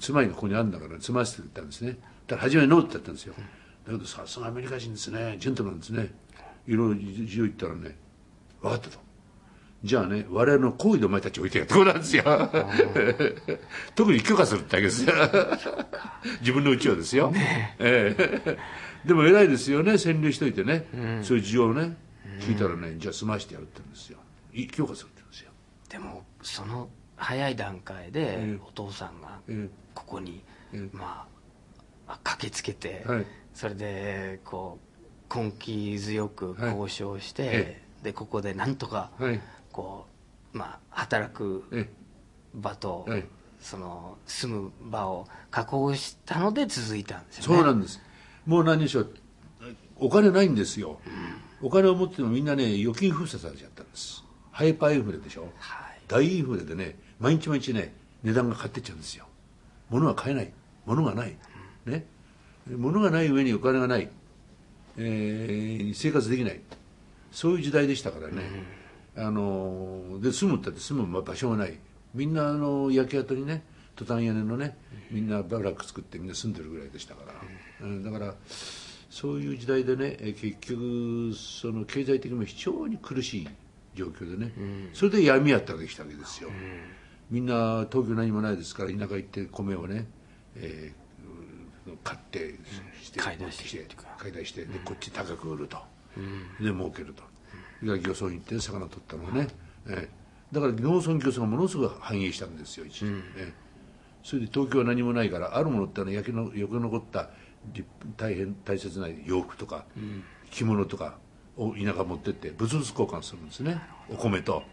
住まいがここにあるんだから住まわせてって言ったんですね。だから初めノーって言ったんですよ、だけどさすがアメリカ人ですね。ジェントルなんですね。いろいろ事情言ったらね分かったと。じゃあね我々の行為でお前たち置いてやってこうなんですよ。特に許可するってわけですよ。自分の家をですよ、え。えでも偉いですよね。占領しといてね、そういう事情をね聞いたらねじゃあ済ましてやるって言うんですよ。い許可するって言うんですよ。でもその早い段階でええお父さんがええここに、ええまああ駆けつけて、はい。それでこう根気強くはい。交渉して、えでここでなんとかはい。こう、まあ、働くえ場と、はいその住む場を確保したので続いたんですよね。そうなんです。もう何でしょうお金ないんですよ、お金を持ってもみんなね預金封鎖されちゃったんです。ハイパーインフレでしょ、はい。大インフレでね毎日毎日ね値段が買ってっちゃうんですよ。物は買えない。物がない、ね。物がない上にお金がない、えー生活できない。そういう時代でしたからね、あので住むったって住む場所がない。みんなあの焼け跡にねトタン屋根のねみんなバラック作ってみんな住んでるぐらいでしたから、うんだからそういう時代でねえ結局その経済的にも非常に苦しい状況でね、それで闇やったらできたわけですよ、みんな東京何もないですから田舎行って米をね、えー買ってして買い出して買い出してでこっち高く売ると、で儲けると。それから漁村行って魚取ったのをね、ええだから農村漁村がものすごく繁栄したんですよ一時、ええそれで東京は何もないからあるものってのは焼けの焼け残った立大変大切な洋服とか、着物とかを田舎持ってって物々交換するんですね。お米と、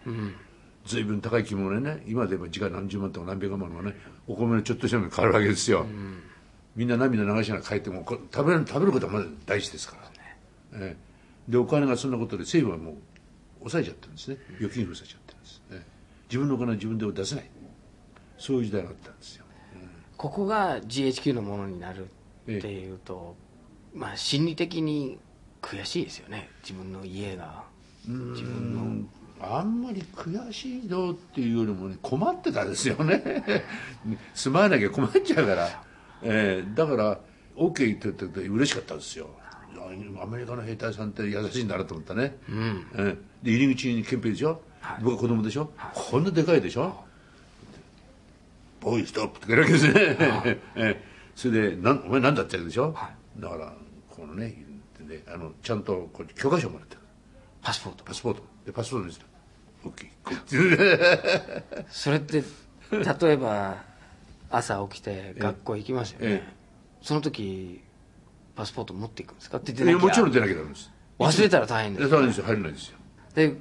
随分高い着物でね。今でも時価何十万とか何百万のねお米のちょっとしたのに変わるわけですよ、みんな涙流しながら帰ってもこ食べる食べることはまだ大事ですから、ええ。でお金がそんなことで政府はもう抑えちゃってるんですね。預金封鎖しちゃってるんです、ええ。自分のお金は自分で出せない。そういう時代があったんですよ。ここが GHQ のものになるっていうと、まあ心理的に悔しいですよね。自分の家が。自分の。あんまり悔しいのっていうよりもね困ってたですよね。住まわなきゃ困っちゃうから、ええ。だから OK って言ってて嬉しかったですよ。アメリカの兵隊さんって優しいんだなと思ったね、ええ。で入り口に憲兵でしょ、僕は子供でしょ、こんなでかいでしょ、ボーイストップって言うわけですね、ええそれでなん「お前なんだ?」って言うでしょ、だからこのねであのちゃんとこう許可証もらってる。パスポート。パスポート。でパスポートにして「OK」それって例えば朝起きて学校行きますよね、ええ。その時パスポート持っていくんですか？ってい出なきゃ。やもちろん出なきゃダメです。忘れたら大変です大変ですよ入れないですよ。で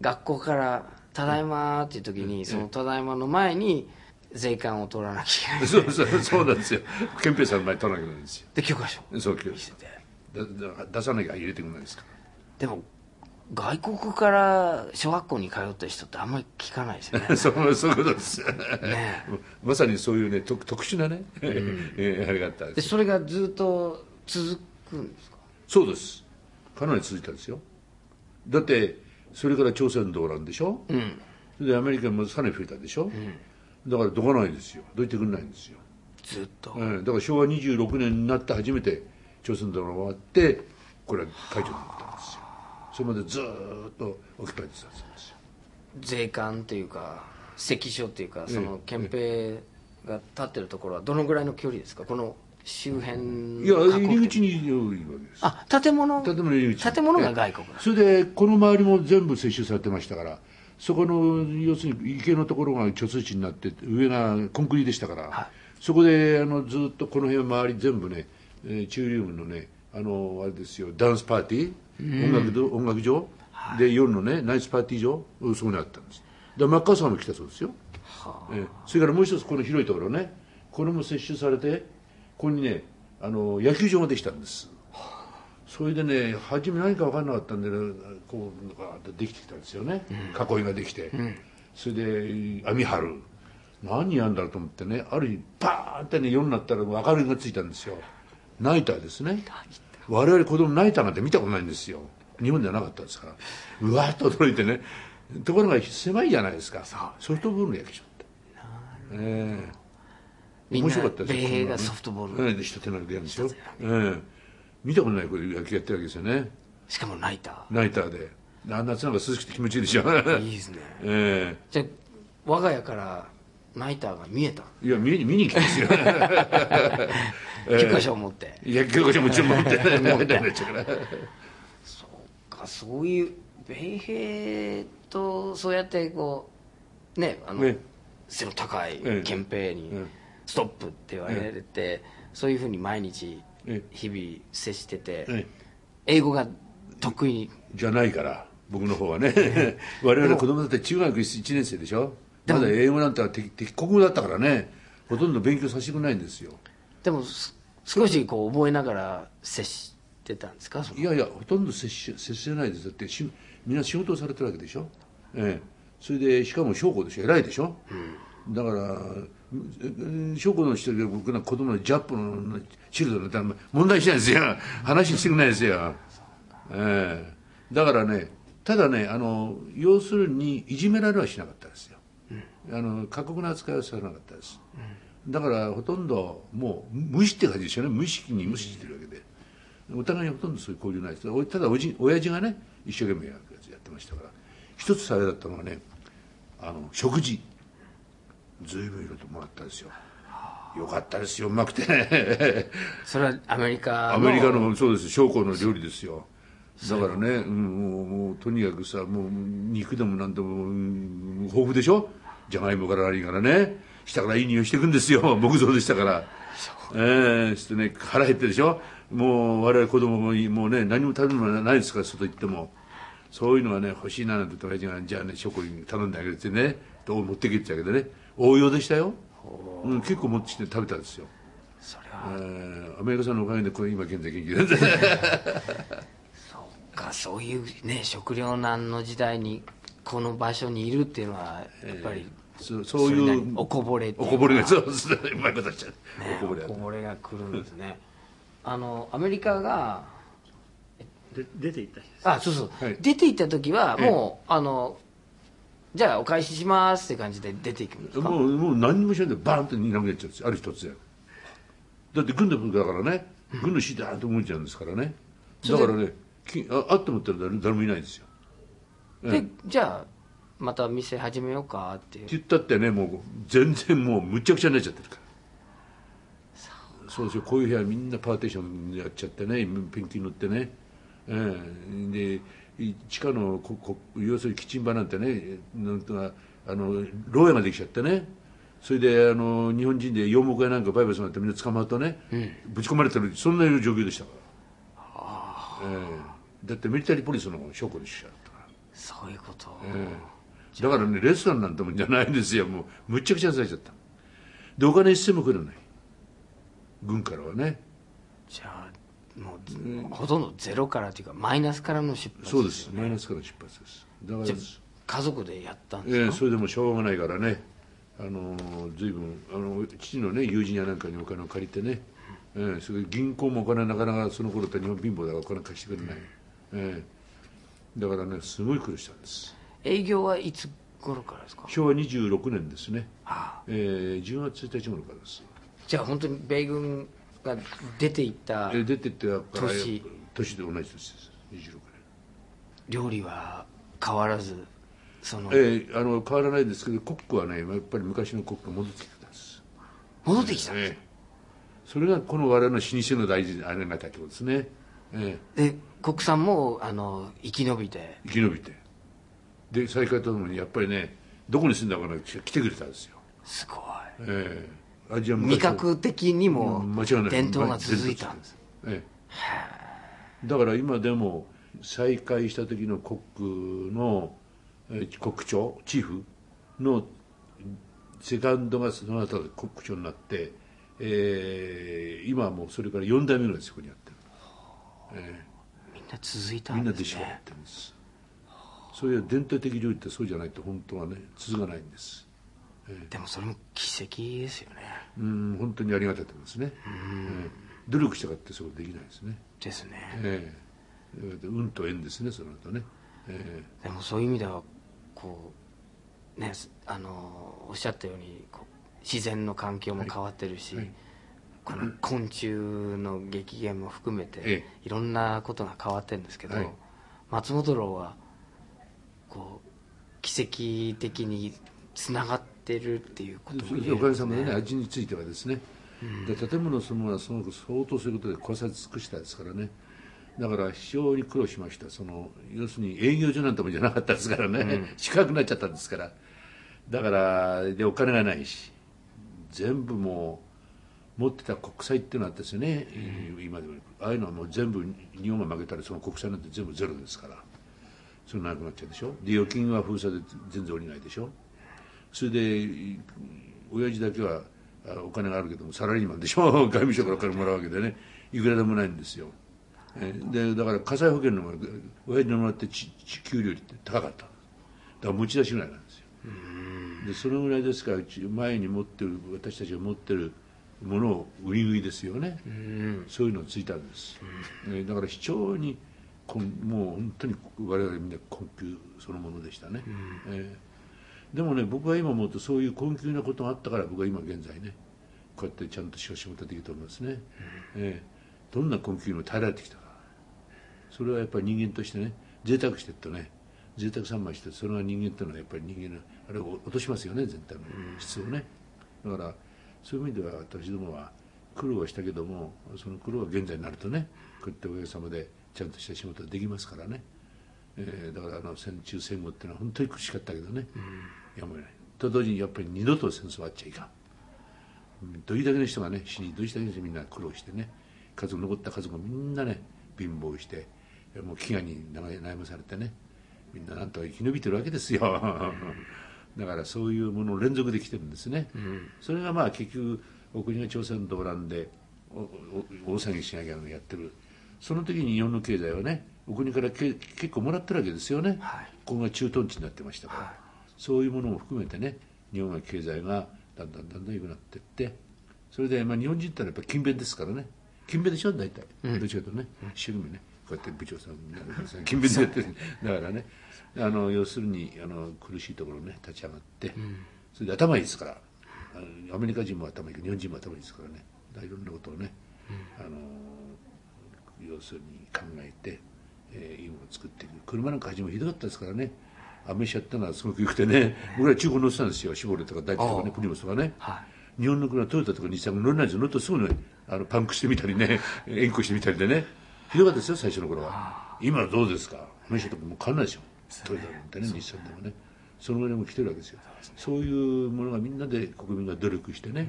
学校から「ただいま」っていう時にその「ただいま」の前に税関を取らなきゃいけない。そうそうそうなんですよ。憲兵さんの前に取らなきゃいけないんですよ。で許可証そう今日見せて。だだ出さなきゃ入れてくれないですか？でも外国から小学校に通った人ってあんまり聞かないですよね。ら そうそういうことです。ねまさにそういうね特特殊なね、えーあれがあったんでですそれがずっと続くんですか？そうです。かなり続いたんですよ。だってそれから朝鮮動乱でしょ、うん。それでアメリカもさらに増えたでしょ、だからどかないんですよ。どいてくれないんですよ。ずっと、ええだから昭和26年になって初めて朝鮮動乱が終わってこれは解除になったんですよ。それまでずーっとオキュパイドされてたんですよ。税関っていうか関所っていうかその憲兵が立ってるところはどのぐらいの距離ですか？この周辺いや入り口にいるわけです。あ建物？建物の入り口。建物が外国だそれでこの周りも全部接種されてましたからそこの要するに池のところが貯水池になって上がコンクリでしたから、はい。そこであのずっとこの辺周り全部ね、えー、チューリウムのねあのあれですよダンスパーティー、音楽ど音楽場、で夜のねナイスパーティー場うんそこにあったんです。でマッカーサーも来たそうですよ、えーそれからもう一つこの広いところねこれも接種されてここにねあの野球場ができたんですそれでね初め何か分かんなかったんで、ね、こうガーッとできてきたんですよね、囲いができて、それで網張る。何やんだろうと思ってねある日バーンってね夜になったら明かりがついたんですよ。ナイターですね。我々子供ナイターなんて見たことないんですよ。日本ではなかったですから。うわっと驚いてね。ところが狭いじゃないですか。ソフトボールの野球場って。ええみんな面白かったですよ。米兵がソフトボール。え手投げでやるんですよ、ええ見たことないこれ野球やってるわけですよね。しかもナイタナイターで。あ夏なんか涼しくて気持ちいいでしょ。ーいいですね。えじゃあ我が家からナイターが見えた？えいや見に見に行きますよ。許可証を持って。いや教科書もちろん持って。ね持ってないですから。かそういう米兵とそうやってこうねあの、ね。背の高いええ。憲兵にええ。ストップって言われて、そういうふうに毎日ええ日々接してて、え英語が得意。じゃないから僕の方はね。我々子供だって中学1年生でしょ？まだ英語なんて敵敵国語だったからね。ほとんど勉強させてくれないんですよ。でもす少しこう覚えながら接してたんですか？いやいやほとんど接し接してないです。だってしみんな仕事をされてるわけでしょ、ええ、それでしかも将校でしょ？偉いでしょ、だからうん将校の人で僕なんか子供のジャップのチルドなんて問題しないですよ。話してくれないですよ、ええ、だからねただねあの要するにいじめられはしなかったですよ、あの過酷な扱いはされなかったです、だからほとんどもう無視って感じですよね。無意識に無視してるわけで。お互いにほとんどそういう交流ないです。おただおじ親父がね一生懸命やってましたから。一つあれだったのはねあの食事。随分いろいろともらったんですよ。よかったですよ。うまくて。ね それはアメリカの。アメリカのそうです。将校の料理ですよ。だからね、うん、もうもうとにかくさもう肉でもなんでも、うん豊富でしょ？じゃがいもから何からね。下からいい匂いしていくんですよ。木造でしたから。ええそしてね腹減ってるでしょ？もう我々子供ももうね何も食べるものないですから外行っても。そういうのがね欲しいななんて親父がじゃあね書庫に頼んであげるってねどう持ってけってわけでね応用でしたよ、う。ん、結構持ってきて食べたんですよ。それは。えーアメリカさんのおかげでこれ今現在元気で。そうかそういうね食糧難の時代にこの場所にいるっていうのはやっぱり、そうそういうおこぼれおこぼれがそうですねうまいこと言っちゃう、ねおこぼれおこぼれが来るんですね。あのアメリカがで出て行った日です。あそうそう、はい。出て行った時はもう、あのじゃあお返ししますって感じで出ていくんですか？もうもう何にもしないでバーンっていなくなっちゃうんですよある日突然だって軍の部下だからね。軍の指示だと動いちゃうんですからね。だからねきああって思ったら誰誰もいないですよ。でじゃあまた店始めようかってって言ったってねもう全然もうむっちゃくちゃになっちゃってるから。そうですよ。こういう部屋みんなパーテーションやっちゃってねペンキ塗ってね、ええ。でい地下のここ要するにキッチン場なんてねなんとかあの牢屋ができちゃってね。それであの日本人で洋木屋なんかバイバイさんってみんな捕まるとね、ぶち込まれてるそんな状況でしたから、ええ。だってミリタリーポリスの将校でしたからそういうこと、だからねレストランなんてもんじゃないんですよ。もうむっちゃくちゃにされちゃった。でお金一銭もくれない。軍からはね。じゃあもう、ほとんどゼロからというかマイナスからの出発そうです。マイナスから出発です。だから家族でやったんですか、ええそれでもしょうがないからね。あの随分あの父のね友人やなんかにお金を借りてね、ええそれで銀行もお金なかなかその頃って日本貧乏だからお金貸してくれない、ええ。だからねすごい苦労したんです。営業はいつ頃からですか？昭和26年ですね、ああ。ええ10月1日頃からです。じゃあ本当に米軍が出ていったええ出てって年。年で同じ年です。26料理は変わらずその年、ええあの変わらないですけどコックはねやっぱり昔のコックが戻ってきてたんです。戻ってきた？んです、ええ。それがこの我々の老舗の大事あれになったってことですね、えで国産もあの生き延びて？え生き延びて。で再開とともにやっぱりねどこに住んだかな来てくれたんですよ、すごい。ええ味覚的にも伝統が続いたんです。ええ。だから今でも再開した時のコックのえー国長チーフのセカンドがその後で国長になって、えー今はもうそれから4代目ぐらいですここにやってる、えみんな続いたえみんんですね。な弟子がやってるんです。そういう伝統的料理ってそうじゃないと本当はね続かないんです。でもそれも奇跡ですよねうん本当にありがたいと思いますね、ええ努力したかってそうできないですね。ですね。ええ。運と縁ですねその後ね、えでもそういう意味ではこうねあのおっしゃったようにこう自然の環境も変わってるし、はい。この昆虫の激減も含めて、えいろんなことが変わってるんですけど、はい。松本楼はこう奇跡的につながってるっていうことも言ええおかげさまでね味についてはですね、で建物そのものは相当そういうことで壊され尽くしたですからね。だから非常に苦労しました。その要するに営業所なんてもんじゃなかったですからね、近くなっちゃったんですから。だからでお金がないし全部もう持ってた国債っていうのがあったんですよね、今でも。ああいうのはもう全部日本が負けたらその国債なんて全部ゼロですから。それなくなっちゃうでしょ。で預金は封鎖で全然下りないでしょそれで親父だけはあお金があるけどもサラリーマンでしょ。外務省からお金もらうわけでね。いくらでもないんですよ。えでだから火災保険のも親父にもらってちち給料って高かった。だから持ち出しぐらいなんですよ。でそのぐらいですからち前に持ってる私たちが持ってるものを売り食いですよね、そういうのがついたんです、ねだから非常にこんもう本当に我々みんな困窮そのものでしたね、ええでもね僕は今思うとそういう困窮なことがあったから僕は今現在ねこうやってちゃんと仕事できると思いますね、ええ。どんな困窮にも耐えられてきたか。らそれはやっぱり人間としてね贅沢してるとね贅沢三昧してそれが人間っていうのはやっぱり人間のあれを落としますよね全体の質をね。だからそういう意味では私どもは苦労はしたけどもその苦労は現在になるとねこうやっておかげさまでちゃんとした仕事ができますからね、えーだからあの戦中戦後っていうのは本当に苦しかったけどね、やむを得ない。と同時にやっぱり二度と戦争はあっちゃいかん。うんどれだけの人がね死にどれだけの人がみんな苦労してね家族残った家族がみんなね貧乏してもう飢餓に悩まされてねみんななんとか生き延びてるわけですよ。だからそういうものの連続で来てるんですね、それがまあ結局お国が朝鮮動乱で大騒ぎしなきゃやってる。その時に日本の経済はねお国からけ結構もらってるわけですよね、はい。ここが駐屯地になってましたから、そういうものも含めてね日本の経済がだんだんだんだん良くなっていってそれで、まあ、日本人ってのはやっぱ勤勉ですからね。勤勉でしょ？大体、どっちかとね。一生懸命ね。こうやって部長さん勤勉でやってる。だからね。あの要するにあの苦しいところね立ち上がって、それで頭いいですから。あのアメリカ人も頭いいけど日本人も頭いいですからね。いろんなことをね、あの要するに考えて、えーいいものを作っていく車なんか初めひどかったですからね。アメ車ってのはすごく良くてね。僕ら中古乗ってたんですよ。シボレとかダイキとかねプリモスとかね、は日本の車トヨタとか日産が乗れないんですよ。乗るとすぐねあのパンクしてみたりね 円弧してみたりでね。ひどかったですよ最初の頃は。今はどうですか？アメ車とかもう変わんないでしょ。トヨタなんてね日産でもね。そのぐらいもう来てるわけですよ。そういうものがみんなで国民が努力してね、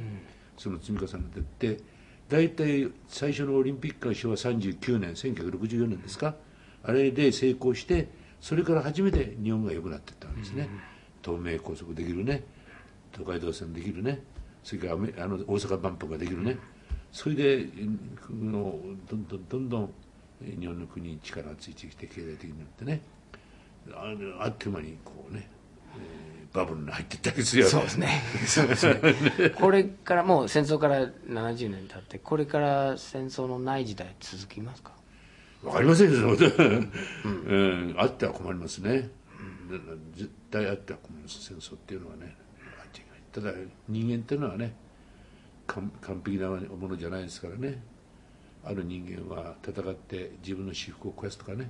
その積み重ねていって大体最初のオリンピックが昭和39年1964年ですか？あれで成功してそれから初めて日本が良くなっていったんですね、東名高速できるね。東海道線できるね。それからあの大阪万博ができるね。それでうんのどんどんどんどんえ日本の国に力がついてきて経済的になってね。ああっという間にこうね、えーバブルに入っていったわけですよ。そうですね。そうですね。これからもう戦争から70年経ってこれから戦争のない時代続きますか？わかりませんよ、うん、あっては困りますね、うん。絶対あっては困ります、戦争っていうのはね、ただ、人間っていうのはね、完完璧なものじゃないですからね、ある人間は戦って自分の私服を肥やすとかね、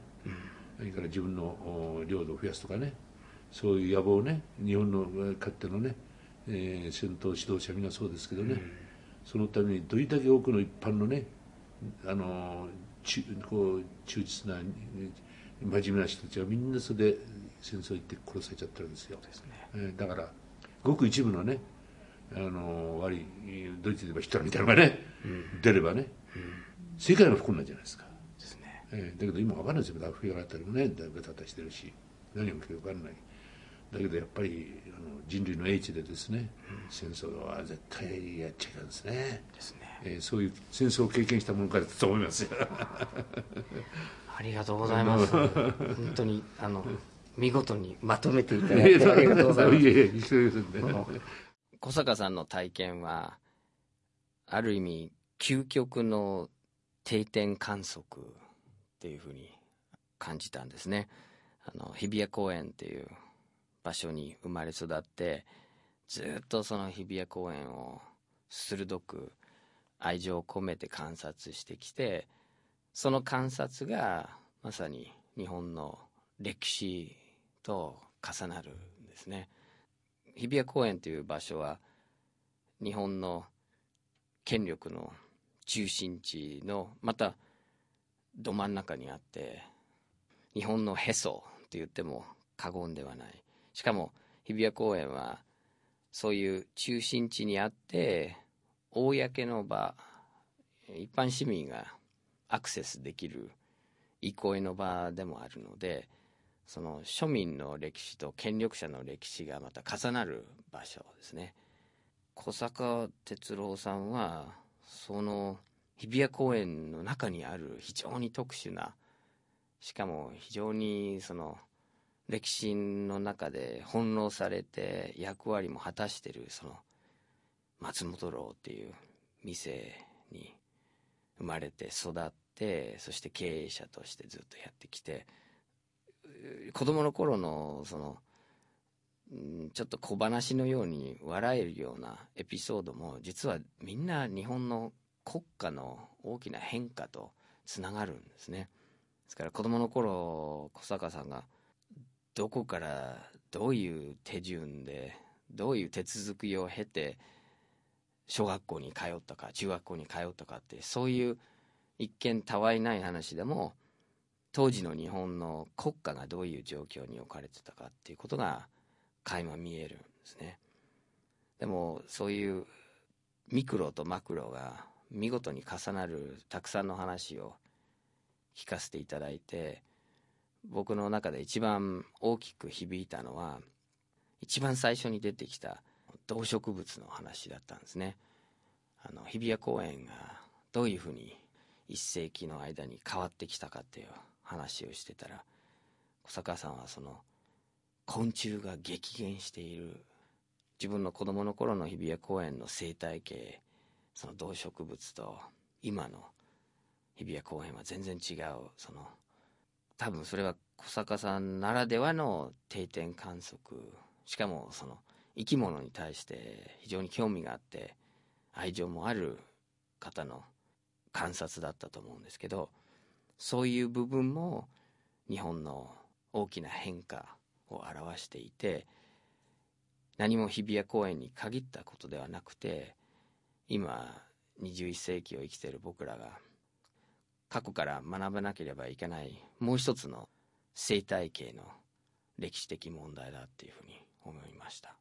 それから自分のお領土を増やすとかね、そういう野望ね、日本のかつてのね、えー戦闘指導者みんなそうですけどね、そのためにどれだけ多くの一般のねあの中こう忠実な真面目な人たちはみんなそれで戦争行って殺されちゃってるんですよ。ですね、えー、だからごく一部のねあの悪いドイツで言えばヒトラーみたいなのがね、うん、出ればね、うん、世界が不幸なんじゃないですか。ですね、えー、だけど今分かんないですよ。アフリカあたりもねだいぶたたしてるし何が起きるか分かんない。だけどやっぱりあの人類の英知でですね、うん、戦争は絶対やっちゃいかんですね。ですね、えー、そういう戦争を経験したものからだと思いますよ。ありがとうございます。本当にあの見事にまとめていただいてありがとうございます。小坂さんの体験はある意味究極の定点観測っていうふうに感じたんですねあの日比谷公園っていう場所に生まれ育ってずっとその日比谷公園を鋭く愛情を込めて観察してきてその観察がまさに日本の歴史と重なるんですね。日比谷公園という場所は日本の権力の中心地のまたど真ん中にあって日本のへそと言っても過言ではない。しかも日比谷公園はそういう中心地にあって公の場一般市民がアクセスできる憩いの場でもあるのでその庶民の歴史と権力者の歴史がまた重なる場所ですね。小坂哲郎さんはその日比谷公園の中にある非常に特殊なしかも非常にその歴史の中で翻弄されて役割も果たしてるその松本楼っていう店に生まれて育ってそして経営者としてずっとやってきて子供の頃のそのちょっと小話のように笑えるようなエピソードも実はみんな日本の国家の大きな変化とつながるんですね。ですから子供の頃小坂さんがどこからどういう手順でどういう手続きを経て小学校に通ったか中学校に通ったかってそういう一見たわいない話でも当時の日本の国家がどういう状況に置かれてたかっていうことが垣間見えるんですね。でもそういうミクロとマクロが見事に重なるたくさんの話を聞かせていただいて僕の中で一番大きく響いたのは一番最初に出てきた動植物の話だったんですね。あの日比谷公園がどういうふうに一世紀の間に変わってきたかっていう話をしてたら小坂さんはその昆虫が激減している自分の子供の頃の日比谷公園の生態系その動植物と今の日比谷公園は全然違うその多分それは小坂さんならではの定点観測しかもその生き物に対して非常に興味があって愛情もある方の観察だったと思うんですけどそういう部分も日本の大きな変化を表していて何も日比谷公園に限ったことではなくて今21世紀を生きてる僕らが過去から学ばなければいけないもう一つの生態系の歴史的問題だっていうふうに思いました。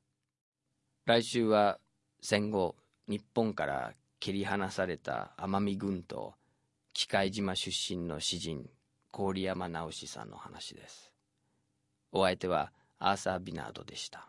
来週は戦後日本から切り離された奄美群島機械島出身の詩人郡山直さんの話です。お相手はアーサー・ビナードでした。